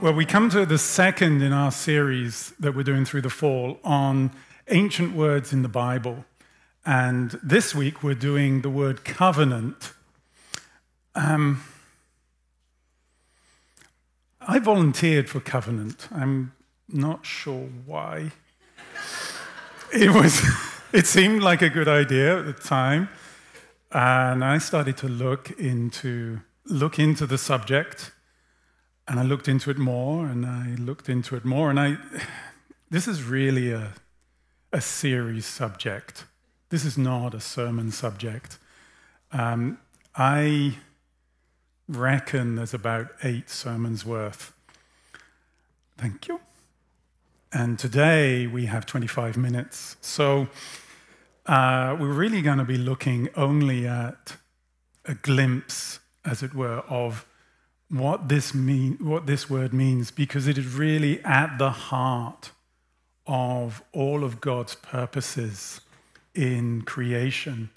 Well, we come to the second in our series that we're doing through the fall on ancient words in the Bible. And this week we're doing the word covenant. Um, I volunteered for covenant. I'm not sure why. It was. It seemed like a good idea at the time, and I started to look into look into the subject and I looked into it more and I looked into it more. And I, this is really a, a series subject. This is not a sermon subject. Um, I reckon there's about eight sermons worth. Thank you. And today we have 25 minutes. So uh, we're really going to be looking only at a glimpse, as it were, of what this, mean, what this word means because it is really at the heart of all of God's purposes in creation.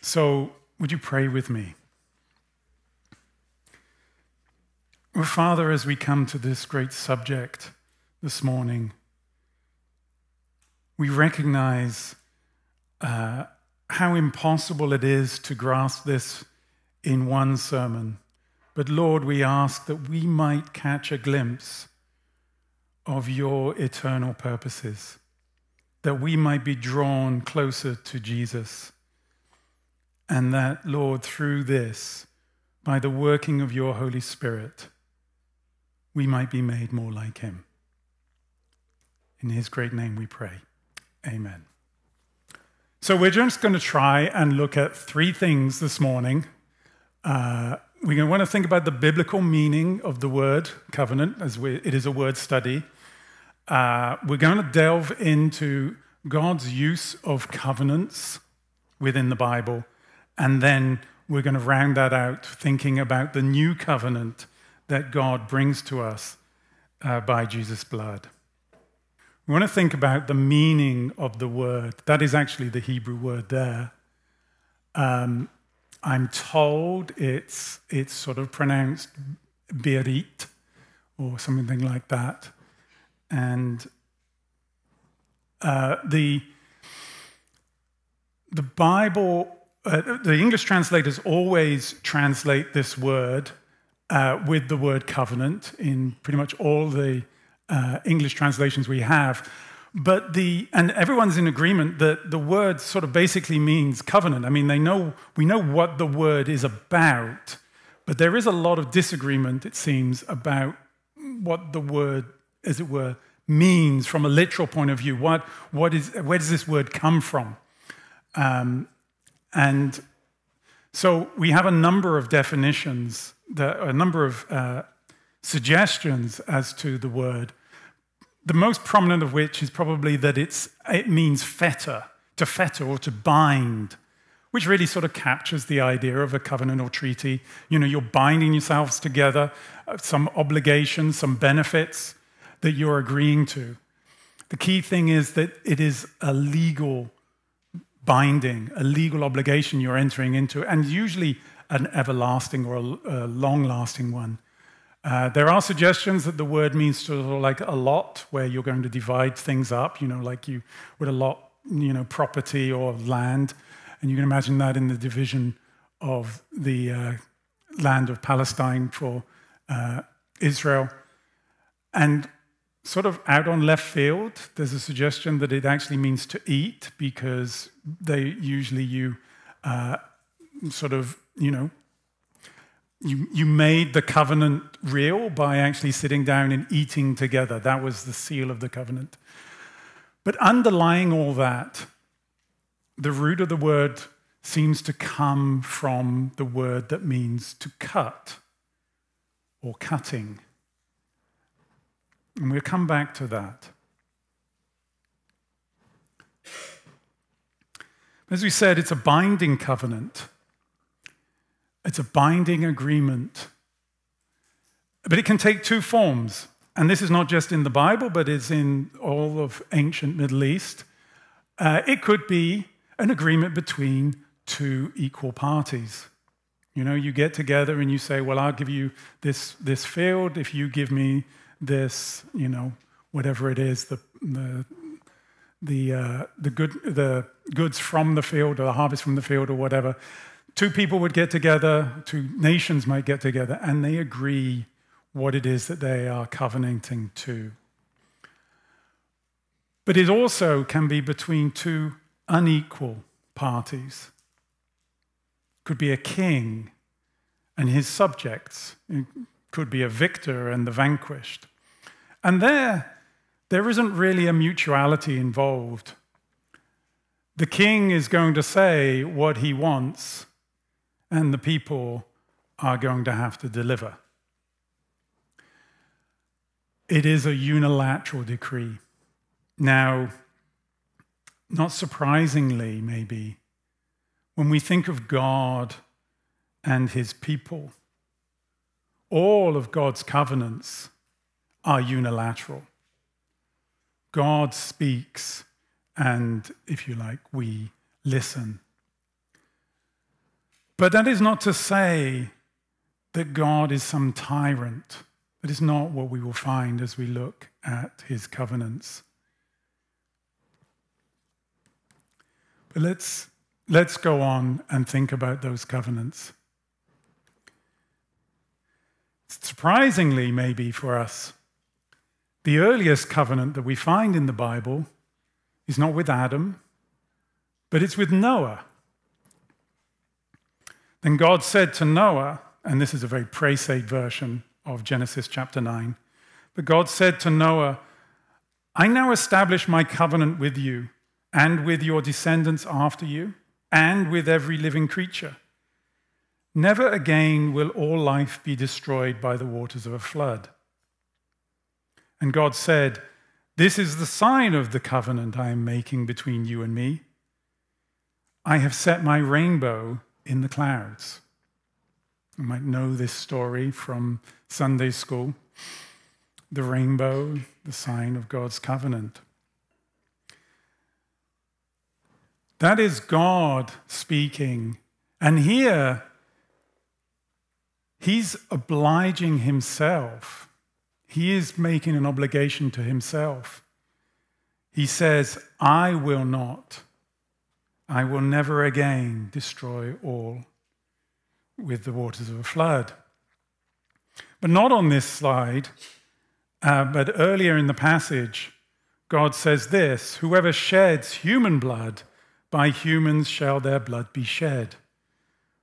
So, would you pray with me? Well, Father, as we come to this great subject this morning, we recognize uh, how impossible it is to grasp this in one sermon. But Lord, we ask that we might catch a glimpse of your eternal purposes, that we might be drawn closer to Jesus, and that, Lord, through this, by the working of your Holy Spirit, we might be made more like him. In his great name we pray. Amen. So, we're just going to try and look at three things this morning. Uh, we're going to want to think about the biblical meaning of the word covenant, as we, it is a word study. Uh, we're going to delve into God's use of covenants within the Bible, and then we're going to round that out thinking about the new covenant that God brings to us uh, by Jesus' blood. We want to think about the meaning of the word. That is actually the Hebrew word there. Um, I'm told it's, it's sort of pronounced Berit or something like that. And uh, the, the Bible, uh, the English translators always translate this word uh, with the word covenant in pretty much all the uh, English translations we have. But the, and everyone's in agreement that the word sort of basically means covenant. I mean, they know, we know what the word is about, but there is a lot of disagreement, it seems, about what the word, as it were, means from a literal point of view. What, what is, where does this word come from? Um, and so we have a number of definitions, that, a number of uh, suggestions as to the word. The most prominent of which is probably that it means fetter, to fetter or to bind, which really sort of captures the idea of a covenant or treaty. You know, you're binding yourselves together, some obligations, some benefits that you're agreeing to. The key thing is that it is a legal binding, a legal obligation you're entering into, and usually an everlasting or a long lasting one. Uh, there are suggestions that the word means sort of like a lot, where you're going to divide things up, you know, like you would allot, you know, property or land. And you can imagine that in the division of the uh, land of Palestine for uh, Israel. And sort of out on left field, there's a suggestion that it actually means to eat because they usually you uh, sort of, you know, you, you made the covenant real by actually sitting down and eating together. That was the seal of the covenant. But underlying all that, the root of the word seems to come from the word that means to cut or cutting. And we'll come back to that. As we said, it's a binding covenant. It's a binding agreement. But it can take two forms. And this is not just in the Bible, but it's in all of ancient Middle East. Uh, it could be an agreement between two equal parties. You know, you get together and you say, Well, I'll give you this, this field if you give me this, you know, whatever it is, the, the, the, uh, the, good, the goods from the field or the harvest from the field or whatever. Two people would get together, two nations might get together, and they agree what it is that they are covenanting to. But it also can be between two unequal parties. Could be a king and his subjects. It could be a victor and the vanquished. And there, there isn't really a mutuality involved. The king is going to say what he wants, and the people are going to have to deliver. It is a unilateral decree. Now, not surprisingly, maybe, when we think of God and his people, all of God's covenants are unilateral. God speaks, and if you like, we listen. But that is not to say that God is some tyrant. That is not what we will find as we look at his covenants. But let's, let's go on and think about those covenants. Surprisingly, maybe for us, the earliest covenant that we find in the Bible is not with Adam, but it's with Noah. Then God said to Noah, and this is a very praisate version of Genesis chapter 9, but God said to Noah, I now establish my covenant with you and with your descendants after you, and with every living creature. Never again will all life be destroyed by the waters of a flood. And God said, This is the sign of the covenant I am making between you and me. I have set my rainbow in the clouds. You might know this story from Sunday school. The rainbow, the sign of God's covenant. That is God speaking. And here, he's obliging himself. He is making an obligation to himself. He says, I will not, I will never again destroy all with the waters of a flood. But not on this slide, uh, but earlier in the passage, God says this Whoever sheds human blood, by humans shall their blood be shed.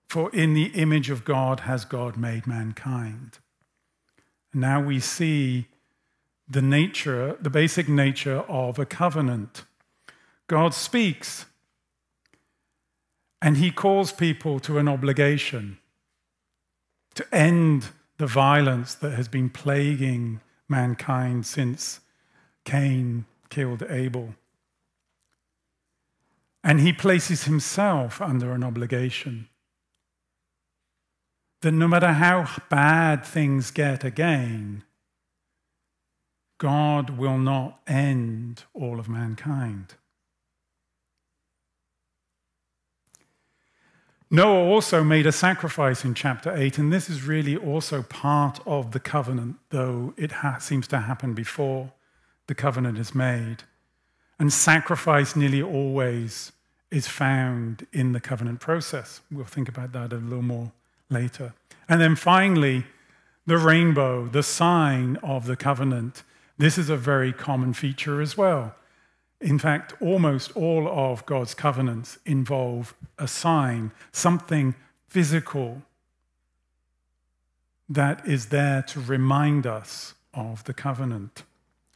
For in the image of God has God made mankind. Now we see the nature, the basic nature of a covenant. God speaks, and he calls people to an obligation to end the violence that has been plaguing mankind since Cain killed Abel. And he places himself under an obligation that no matter how bad things get again, God will not end all of mankind. Noah also made a sacrifice in chapter 8, and this is really also part of the covenant, though it seems to happen before the covenant is made. And sacrifice nearly always is found in the covenant process. We'll think about that a little more later. And then finally, the rainbow, the sign of the covenant. This is a very common feature as well. In fact, almost all of God's covenants involve a sign, something physical that is there to remind us of the covenant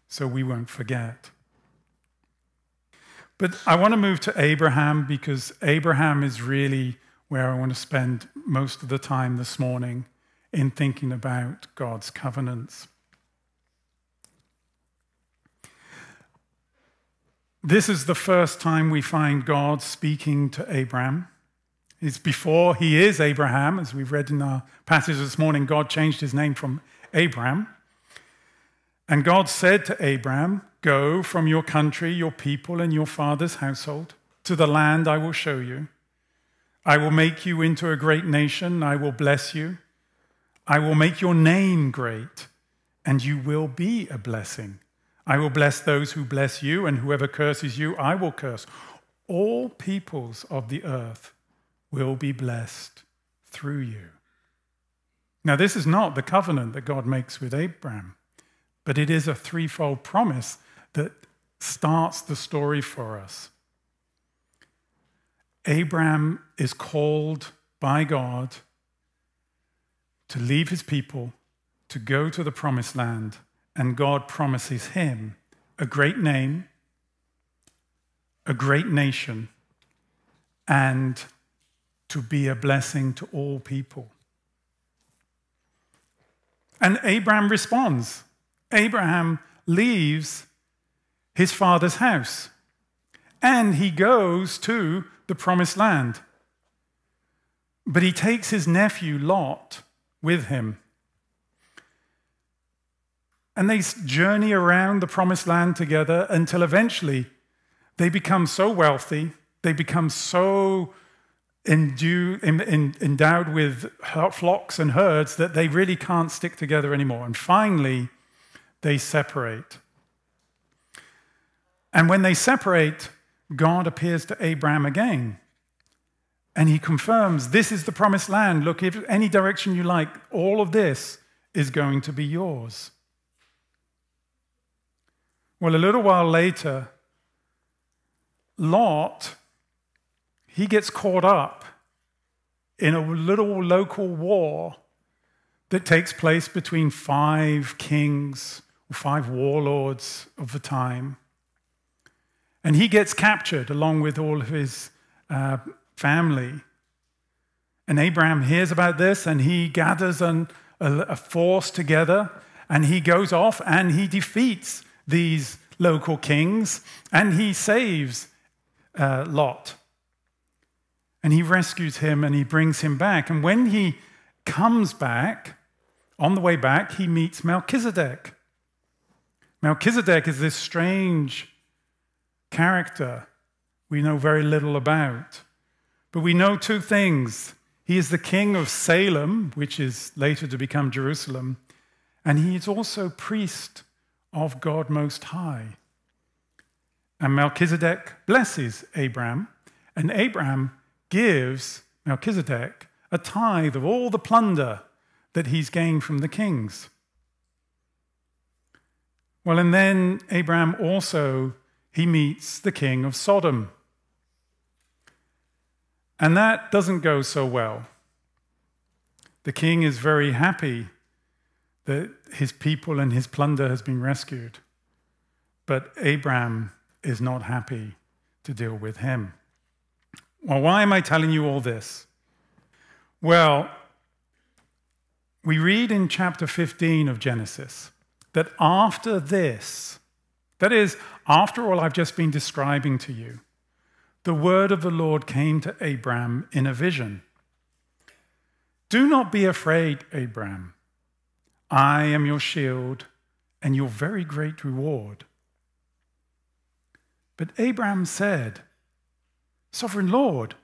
so we won't forget. But I want to move to Abraham because Abraham is really where I want to spend most of the time this morning in thinking about God's covenants. This is the first time we find God speaking to Abraham. It's before he is Abraham, as we've read in our passage this morning. God changed his name from Abraham. And God said to Abraham, Go from your country, your people, and your father's household to the land I will show you. I will make you into a great nation. I will bless you. I will make your name great, and you will be a blessing. I will bless those who bless you, and whoever curses you, I will curse. All peoples of the earth will be blessed through you. Now, this is not the covenant that God makes with Abraham, but it is a threefold promise that starts the story for us. Abraham is called by God to leave his people, to go to the promised land, and God promises him a great name, a great nation, and to be a blessing to all people. And Abraham responds. Abraham leaves his father's house and he goes to the promised land. But he takes his nephew Lot with him. And they journey around the promised land together until eventually they become so wealthy, they become so endowed with flocks and herds that they really can't stick together anymore. And finally, they separate. And when they separate, God appears to Abraham again. And he confirms this is the promised land. Look, if any direction you like, all of this is going to be yours. Well, a little while later, Lot, he gets caught up in a little local war that takes place between five kings, or five warlords of the time. And he gets captured along with all of his uh, family. And Abraham hears about this and he gathers an, a, a force together and he goes off and he defeats these local kings and he saves uh, Lot. And he rescues him and he brings him back. And when he comes back, on the way back, he meets Melchizedek. Melchizedek is this strange character we know very little about. But we know two things. He is the king of Salem, which is later to become Jerusalem, and he is also priest of God Most High. And Melchizedek blesses Abraham, and Abraham gives Melchizedek a tithe of all the plunder that he's gained from the kings. Well, and then Abraham also he meets the king of Sodom. And that doesn't go so well. The king is very happy that his people and his plunder has been rescued. But Abraham is not happy to deal with him. Well, why am I telling you all this? Well, we read in chapter 15 of Genesis that after this, that is, after all I've just been describing to you, the word of the Lord came to Abram in a vision. Do not be afraid, Abram. I am your shield and your very great reward. But Abram said, Sovereign Lord,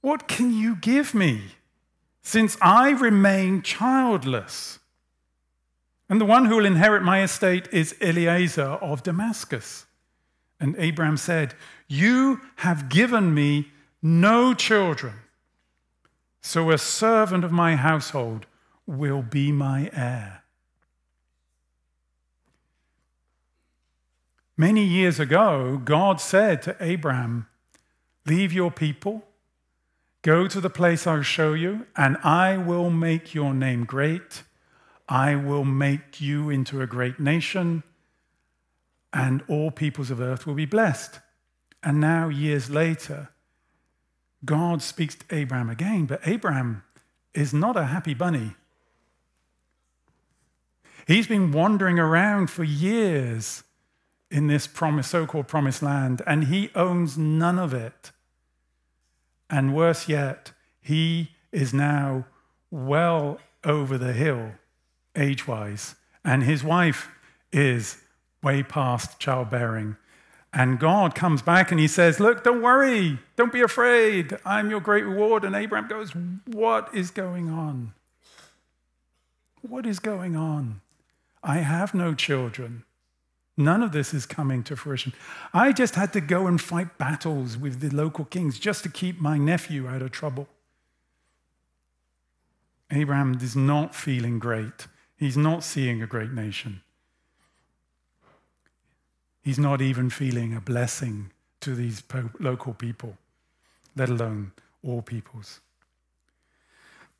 what can you give me since I remain childless? And the one who will inherit my estate is Eliezer of Damascus. And Abraham said, You have given me no children, so a servant of my household will be my heir. Many years ago, God said to Abraham, Leave your people, go to the place I'll show you, and I will make your name great I will make you into a great nation, and all peoples of earth will be blessed. And now, years later, God speaks to Abraham again, but Abraham is not a happy bunny. He's been wandering around for years in this promise, so-called promised land, and he owns none of it. And worse yet, he is now well over the hill age wise, and his wife is way past childbearing. And God comes back and he says, Look, don't worry, don't be afraid. I'm your great reward. And Abraham goes, What is going on? What is going on? I have no children. None of this is coming to fruition. I just had to go and fight battles with the local kings just to keep my nephew out of trouble. Abraham is not feeling great. He's not seeing a great nation. He's not even feeling a blessing to these local people, let alone all peoples.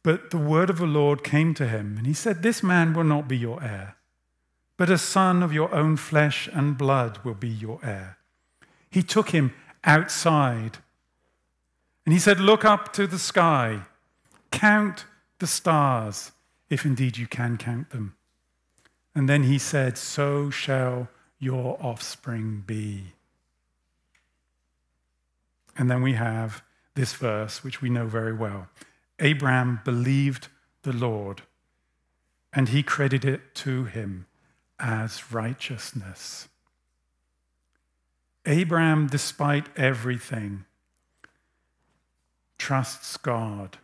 But the word of the Lord came to him, and he said, This man will not be your heir, but a son of your own flesh and blood will be your heir. He took him outside, and he said, Look up to the sky, count the stars, if indeed you can count them. And then he said, So shall your offspring be. And then we have this verse, which we know very well Abraham believed the Lord, and he credited it to him as righteousness. Abraham, despite everything, trusts God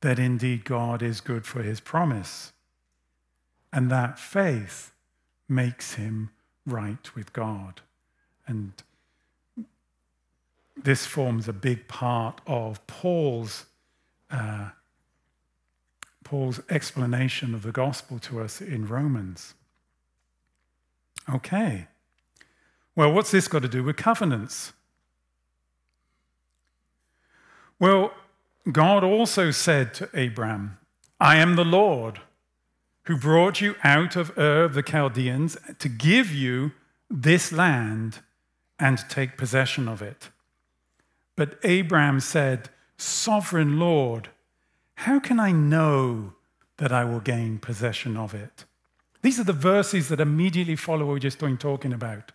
that indeed God is good for his promise, and that faith makes him right with God. And this forms a big part of Paul's, uh, Paul's explanation of the gospel to us in Romans. Okay. Well, what's this got to do with covenants? Well, God also said to Abraham, I am the Lord who brought you out of Ur of the Chaldeans to give you this land and take possession of it. But Abraham said, Sovereign Lord, how can I know that I will gain possession of it? These are the verses that immediately follow what we're just been talking about.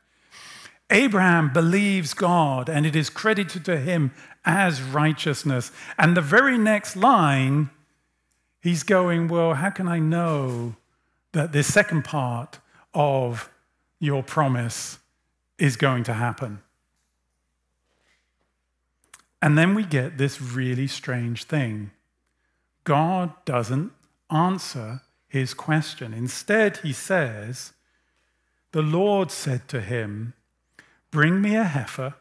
Abraham believes God and it is credited to him as righteousness. And the very next line He's going, Well, how can I know that this second part of your promise is going to happen? And then we get this really strange thing God doesn't answer his question. Instead, he says, The Lord said to him, Bring me a heifer,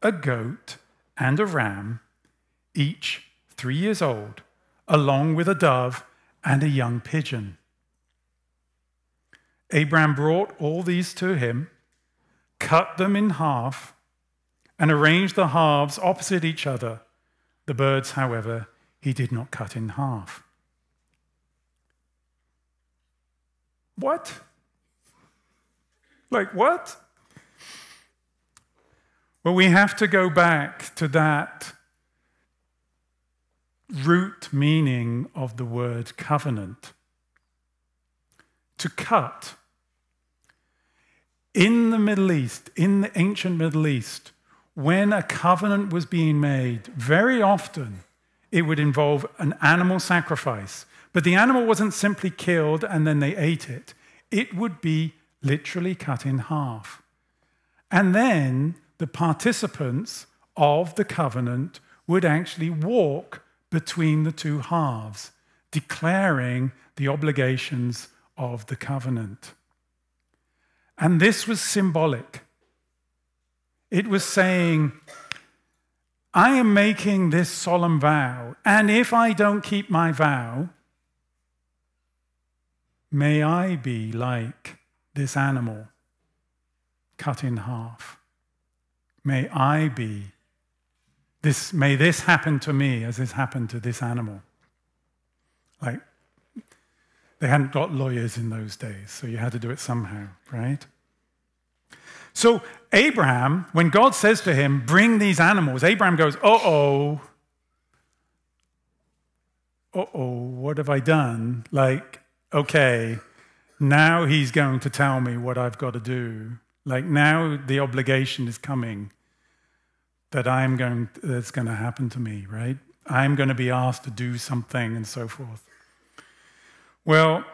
a goat, and a ram, each three years old along with a dove and a young pigeon. Abraham brought all these to him, cut them in half, and arranged the halves opposite each other. The birds, however, he did not cut in half. What? Like what? Well, we have to go back to that root meaning of the word covenant. To cut. In the Middle East, in the ancient Middle East, when a covenant was being made, very often it would involve an animal sacrifice. But the animal wasn't simply killed and then they ate it, it would be literally cut in half. And then the participants of the covenant would actually walk between the two halves, declaring the obligations of the covenant. And this was symbolic. It was saying, I am making this solemn vow, and if I don't keep my vow, may I be like this animal cut in half. May I be this, may this happen to me as this happened to this animal. Like, they hadn't got lawyers in those days, so you had to do it somehow, right? So, Abraham, when God says to him, Bring these animals, Abraham goes, Uh oh. Uh oh, what have I done? Like, okay, now he's going to tell me what I've got to do. Like, now the obligation is coming that I'm going, that's going to happen to me, right? I'm going to be asked to do something and so forth. Well,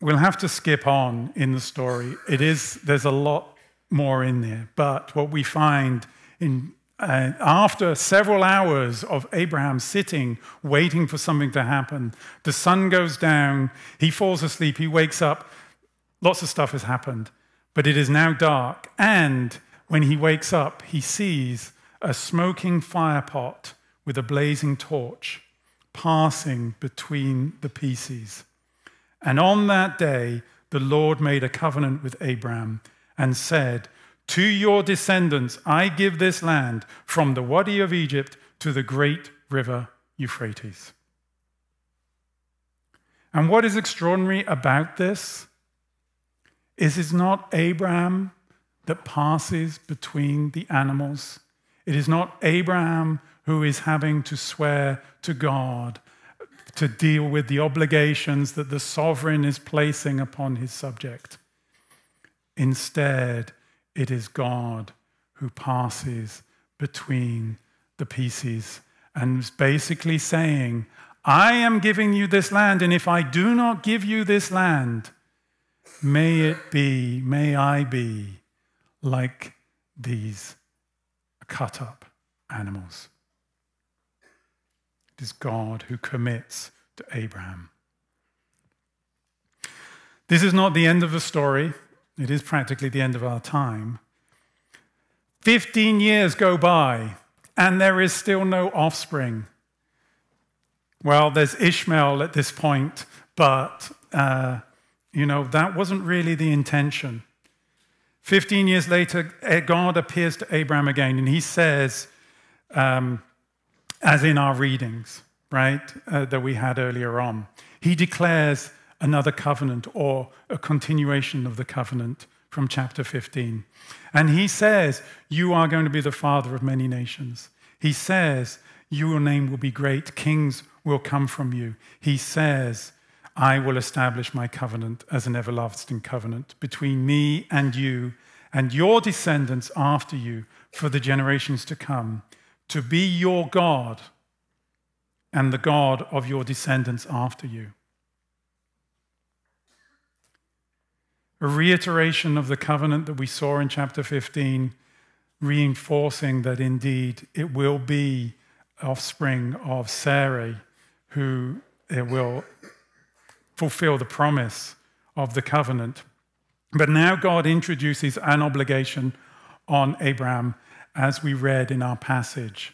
we'll have to skip on in the story. It is, there's a lot more in there. But what we find in uh, after several hours of Abraham sitting, waiting for something to happen, the sun goes down, he falls asleep, he wakes up, lots of stuff has happened, but it is now dark. And when he wakes up, he sees a smoking fire pot with a blazing torch passing between the pieces. And on that day, the Lord made a covenant with Abraham and said, To your descendants I give this land from the Wadi of Egypt to the great river Euphrates. And what is extraordinary about this is it's not Abraham that passes between the animals. It is not Abraham who is having to swear to God to deal with the obligations that the sovereign is placing upon his subject. Instead, it is God who passes between the pieces and is basically saying, I am giving you this land, and if I do not give you this land, may it be, may I be like these cut up animals. It is God who commits to Abraham. This is not the end of the story, it is practically the end of our time. 15 years go by, and there is still no offspring. Well, there's Ishmael at this point, but, uh, you know, that wasn't really the intention. 15 years later, eh, God appears to Abraham again, and he says, um, as in our readings, right, uh, that we had earlier on. He declares another covenant or a continuation of the covenant from chapter 15. And he says, You are going to be the father of many nations. He says, Your name will be great, kings will come from you. He says, I will establish my covenant as an everlasting covenant between me and you and your descendants after you for the generations to come to be your God and the God of your descendants after you. A reiteration of the covenant that we saw in chapter 15, reinforcing that indeed it will be offspring of Sarai who will fulfill the promise of the covenant. But now God introduces an obligation on Abraham as we read in our passage.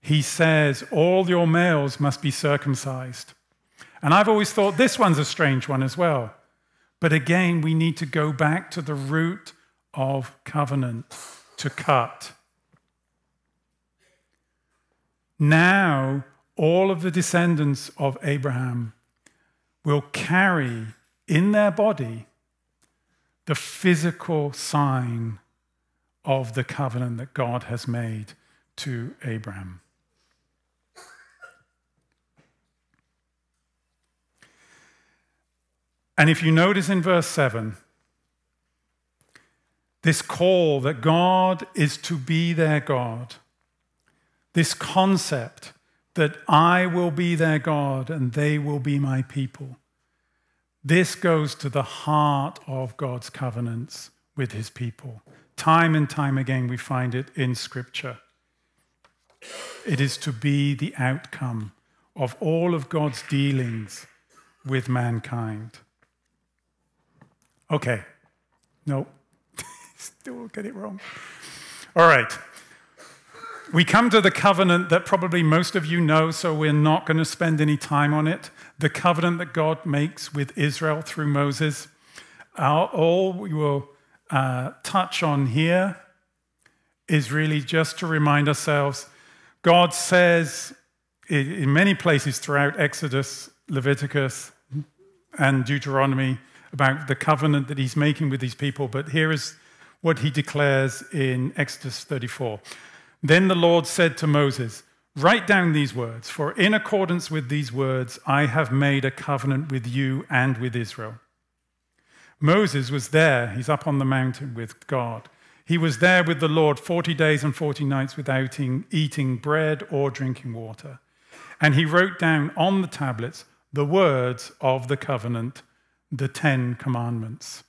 He says, All your males must be circumcised. And I've always thought this one's a strange one as well. But again, we need to go back to the root of covenant to cut. Now, all of the descendants of Abraham will carry in their body the physical sign of the covenant that God has made to Abraham. And if you notice in verse 7, this call that God is to be their God, this concept that I will be their God and they will be my people, this goes to the heart of God's covenants with his people. Time and time again, we find it in Scripture. It is to be the outcome of all of God's dealings with mankind. Okay. No. Still get it wrong. All right. We come to the covenant that probably most of you know, so we're not going to spend any time on it. The covenant that God makes with Israel through Moses. all we will uh, touch on here is really just to remind ourselves God says in many places throughout Exodus, Leviticus, and Deuteronomy about the covenant that he's making with these people, but here is what he declares in Exodus 34. Then the Lord said to Moses, Write down these words, for in accordance with these words, I have made a covenant with you and with Israel. Moses was there. He's up on the mountain with God. He was there with the Lord 40 days and 40 nights without eating bread or drinking water. And he wrote down on the tablets the words of the covenant, the Ten Commandments.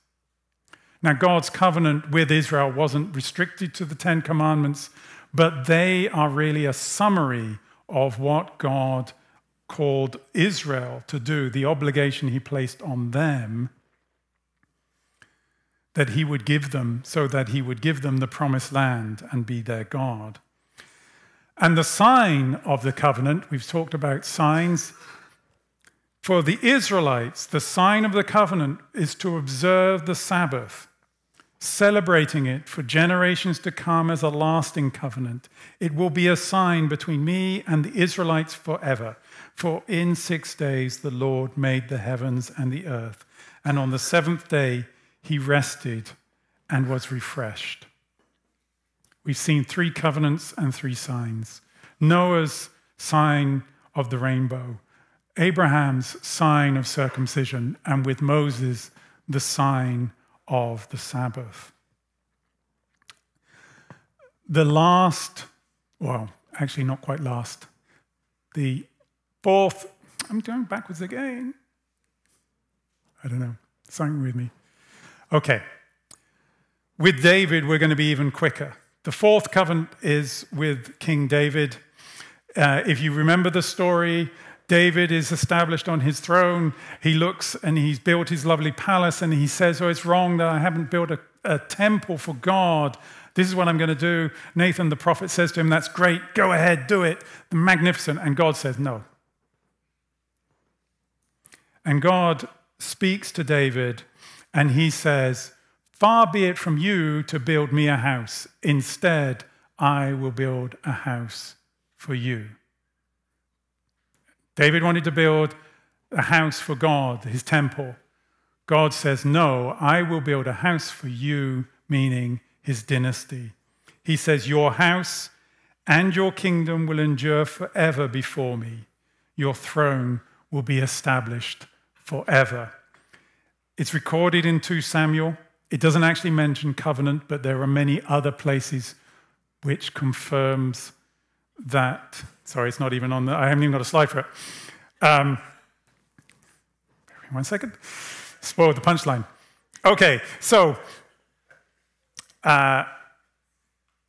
Now, God's covenant with Israel wasn't restricted to the Ten Commandments, but they are really a summary of what God called Israel to do, the obligation he placed on them that he would give them, so that he would give them the promised land and be their God. And the sign of the covenant, we've talked about signs. For the Israelites, the sign of the covenant is to observe the Sabbath, celebrating it for generations to come as a lasting covenant. It will be a sign between me and the Israelites forever. For in six days the Lord made the heavens and the earth, and on the seventh day he rested and was refreshed. We've seen three covenants and three signs Noah's sign of the rainbow, Abraham's sign of circumcision, and with Moses, the sign of the Sabbath. The last, well, actually, not quite last, the fourth, I'm going backwards again. I don't know, something with me. Okay. With David, we're going to be even quicker. The fourth covenant is with King David. Uh, if you remember the story, David is established on his throne. He looks and he's built his lovely palace and he says, Oh, it's wrong that I haven't built a, a temple for God. This is what I'm going to do. Nathan the prophet says to him, That's great. Go ahead, do it. Magnificent. And God says, No. And God speaks to David and he says, Far be it from you to build me a house. Instead, I will build a house for you. David wanted to build a house for God, his temple. God says, No, I will build a house for you, meaning his dynasty. He says, Your house and your kingdom will endure forever before me. Your throne will be established forever. It's recorded in 2 Samuel. It doesn't actually mention covenant, but there are many other places which confirms that. Sorry, it's not even on the, I haven't even got a slide for it. Um, one second. Spoiled the punchline. Okay, so, uh,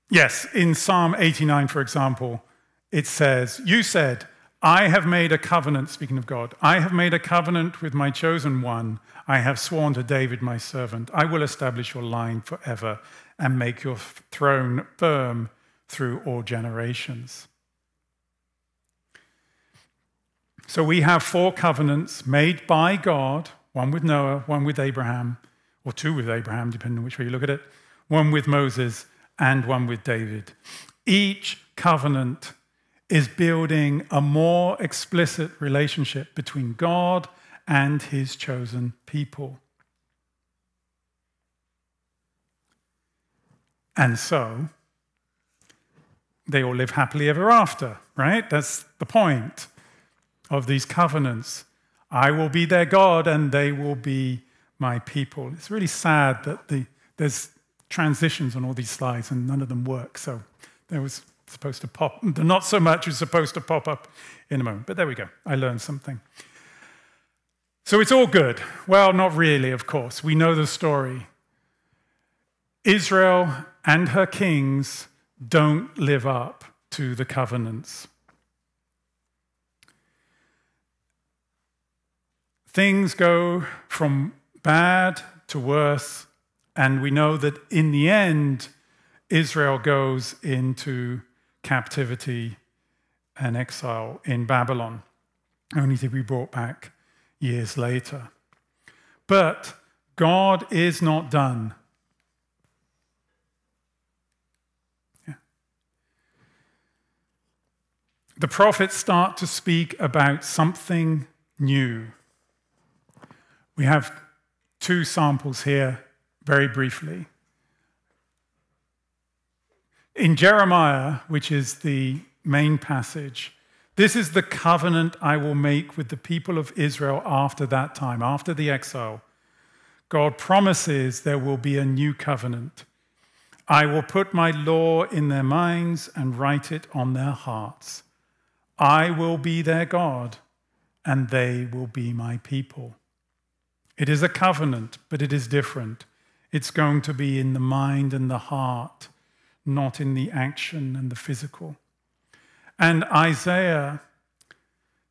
yes, in Psalm 89, for example, it says, You said, I have made a covenant, speaking of God, I have made a covenant with my chosen one. I have sworn to David, my servant, I will establish your line forever and make your throne firm through all generations. So we have four covenants made by God one with Noah, one with Abraham, or two with Abraham, depending on which way you look at it, one with Moses, and one with David. Each covenant is building a more explicit relationship between God and his chosen people. And so, they all live happily ever after, right? That's the point of these covenants. I will be their God and they will be my people. It's really sad that the, there's transitions on all these slides and none of them work. So there was supposed to pop, the not so much is supposed to pop up in a moment. But there we go. I learned something. So it's all good. Well, not really, of course. We know the story. Israel and her kings don't live up to the covenants. Things go from bad to worse, and we know that in the end, Israel goes into captivity and exile in Babylon, only to be brought back years later. But God is not done. The prophets start to speak about something new. We have two samples here, very briefly. In Jeremiah, which is the main passage, this is the covenant I will make with the people of Israel after that time, after the exile. God promises there will be a new covenant. I will put my law in their minds and write it on their hearts. I will be their God, and they will be my people. It is a covenant, but it is different. It's going to be in the mind and the heart, not in the action and the physical. And Isaiah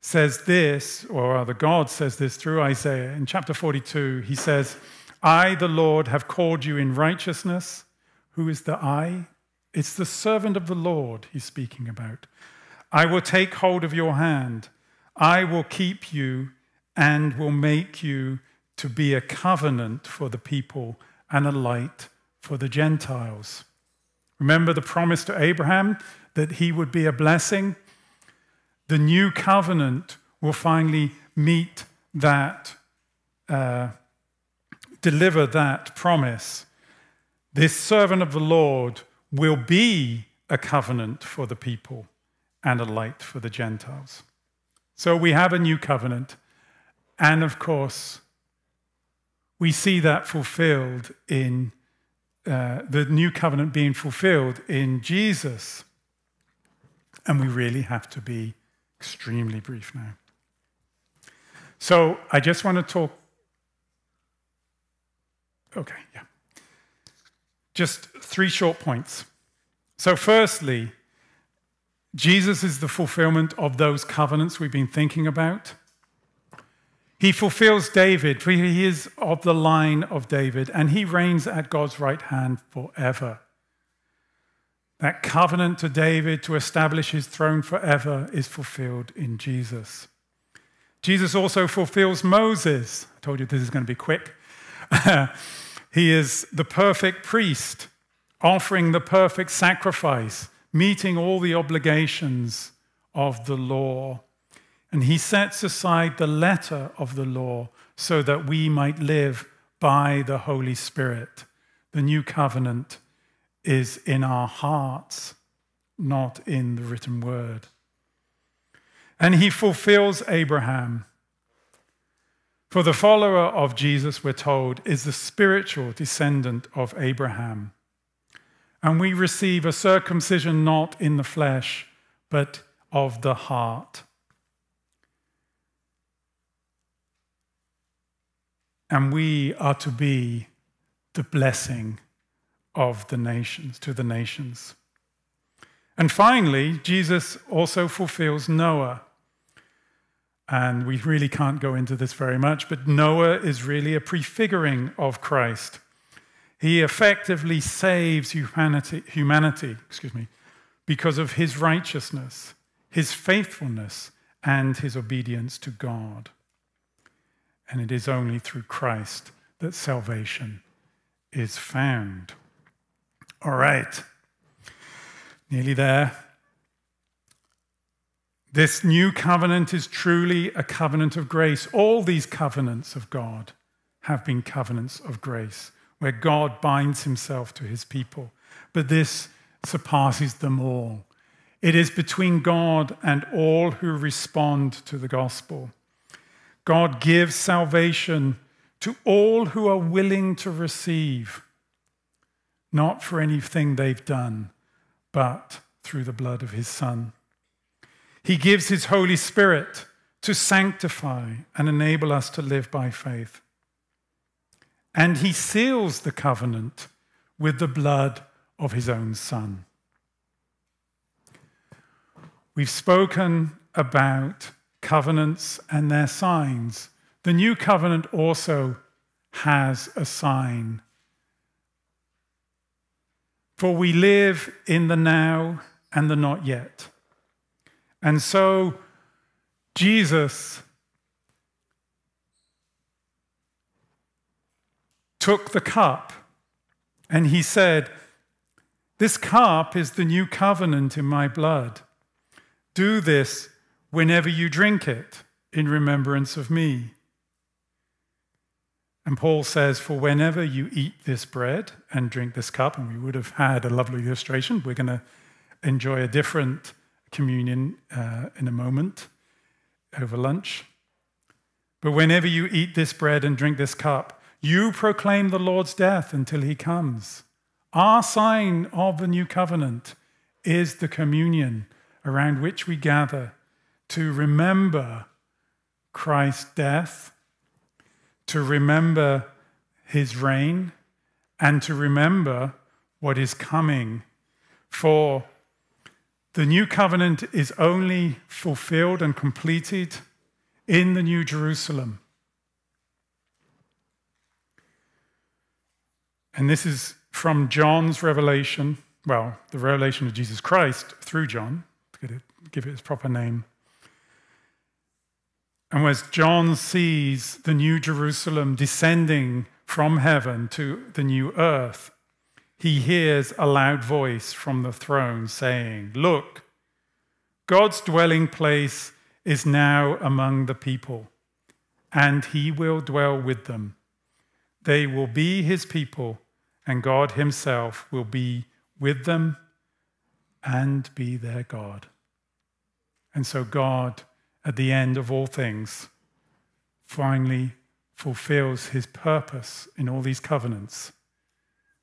says this, or rather, God says this through Isaiah in chapter 42. He says, I, the Lord, have called you in righteousness. Who is the I? It's the servant of the Lord he's speaking about. I will take hold of your hand. I will keep you and will make you to be a covenant for the people and a light for the Gentiles. Remember the promise to Abraham that he would be a blessing? The new covenant will finally meet that, uh, deliver that promise. This servant of the Lord will be a covenant for the people and a light for the Gentiles. So we have a new covenant. And of course, we see that fulfilled in uh, the new covenant being fulfilled in Jesus. And we really have to be extremely brief now. So I just want to talk. Okay, yeah. Just three short points. So, firstly, Jesus is the fulfillment of those covenants we've been thinking about. He fulfills David, for he is of the line of David, and he reigns at God's right hand forever. That covenant to David to establish his throne forever is fulfilled in Jesus. Jesus also fulfills Moses. I told you this is going to be quick. he is the perfect priest, offering the perfect sacrifice, meeting all the obligations of the law. And he sets aside the letter of the law so that we might live by the Holy Spirit. The new covenant is in our hearts, not in the written word. And he fulfills Abraham. For the follower of Jesus, we're told, is the spiritual descendant of Abraham. And we receive a circumcision not in the flesh, but of the heart. And we are to be the blessing of the nations, to the nations. And finally, Jesus also fulfills Noah. And we really can't go into this very much, but Noah is really a prefiguring of Christ. He effectively saves humanity, humanity excuse me, because of his righteousness, his faithfulness, and his obedience to God and it is only through Christ that salvation is found. All right, nearly there. This new covenant is truly a covenant of grace. All these covenants of God have been covenants of grace, where God binds himself to his people. But this surpasses them all. It is between God and all who respond to the gospel. God gives salvation to all who are willing to receive, not for anything they've done, but through the blood of his Son. He gives his Holy Spirit to sanctify and enable us to live by faith. And he seals the covenant with the blood of his own Son. We've spoken about covenants and their signs. The new covenant also has a sign. For we live in the now and the not yet. And so Jesus took the cup and he said, This cup is the new covenant in my blood. Do this whenever you drink it in remembrance of me. And Paul says, For whenever you eat this bread and drink this cup, and we would have had a lovely illustration, we're going to enjoy a different communion uh, in a moment over lunch. But whenever you eat this bread and drink this cup, you proclaim the Lord's death until he comes. Our sign of the new covenant is the communion around which we gather to remember Christ's death, to remember his reign, and to remember what is coming. For the new covenant is only fulfilled and completed in the New Jerusalem. And this is from John's revelation, well, the revelation of Jesus Christ through John, to give it its proper name. And as John sees the New Jerusalem descending from heaven to the new earth, he hears a loud voice from the throne saying, Look, God's dwelling place is now among the people, and he will dwell with them. They will be his people, and God himself will be with them and be their God. And so, God, at the end of all things, finally fulfills his purpose in all these covenants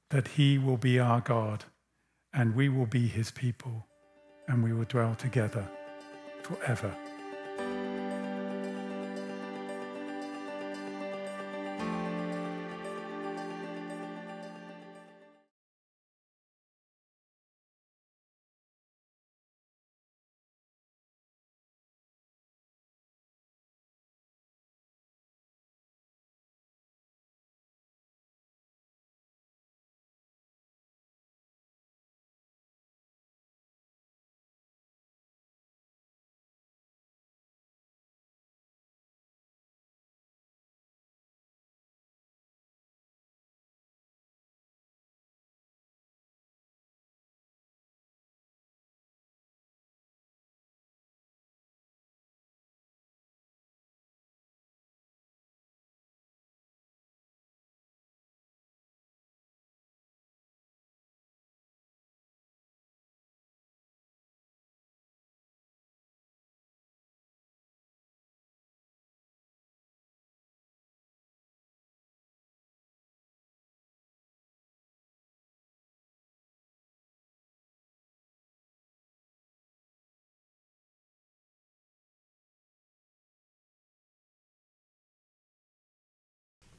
that he will be our God and we will be his people and we will dwell together forever.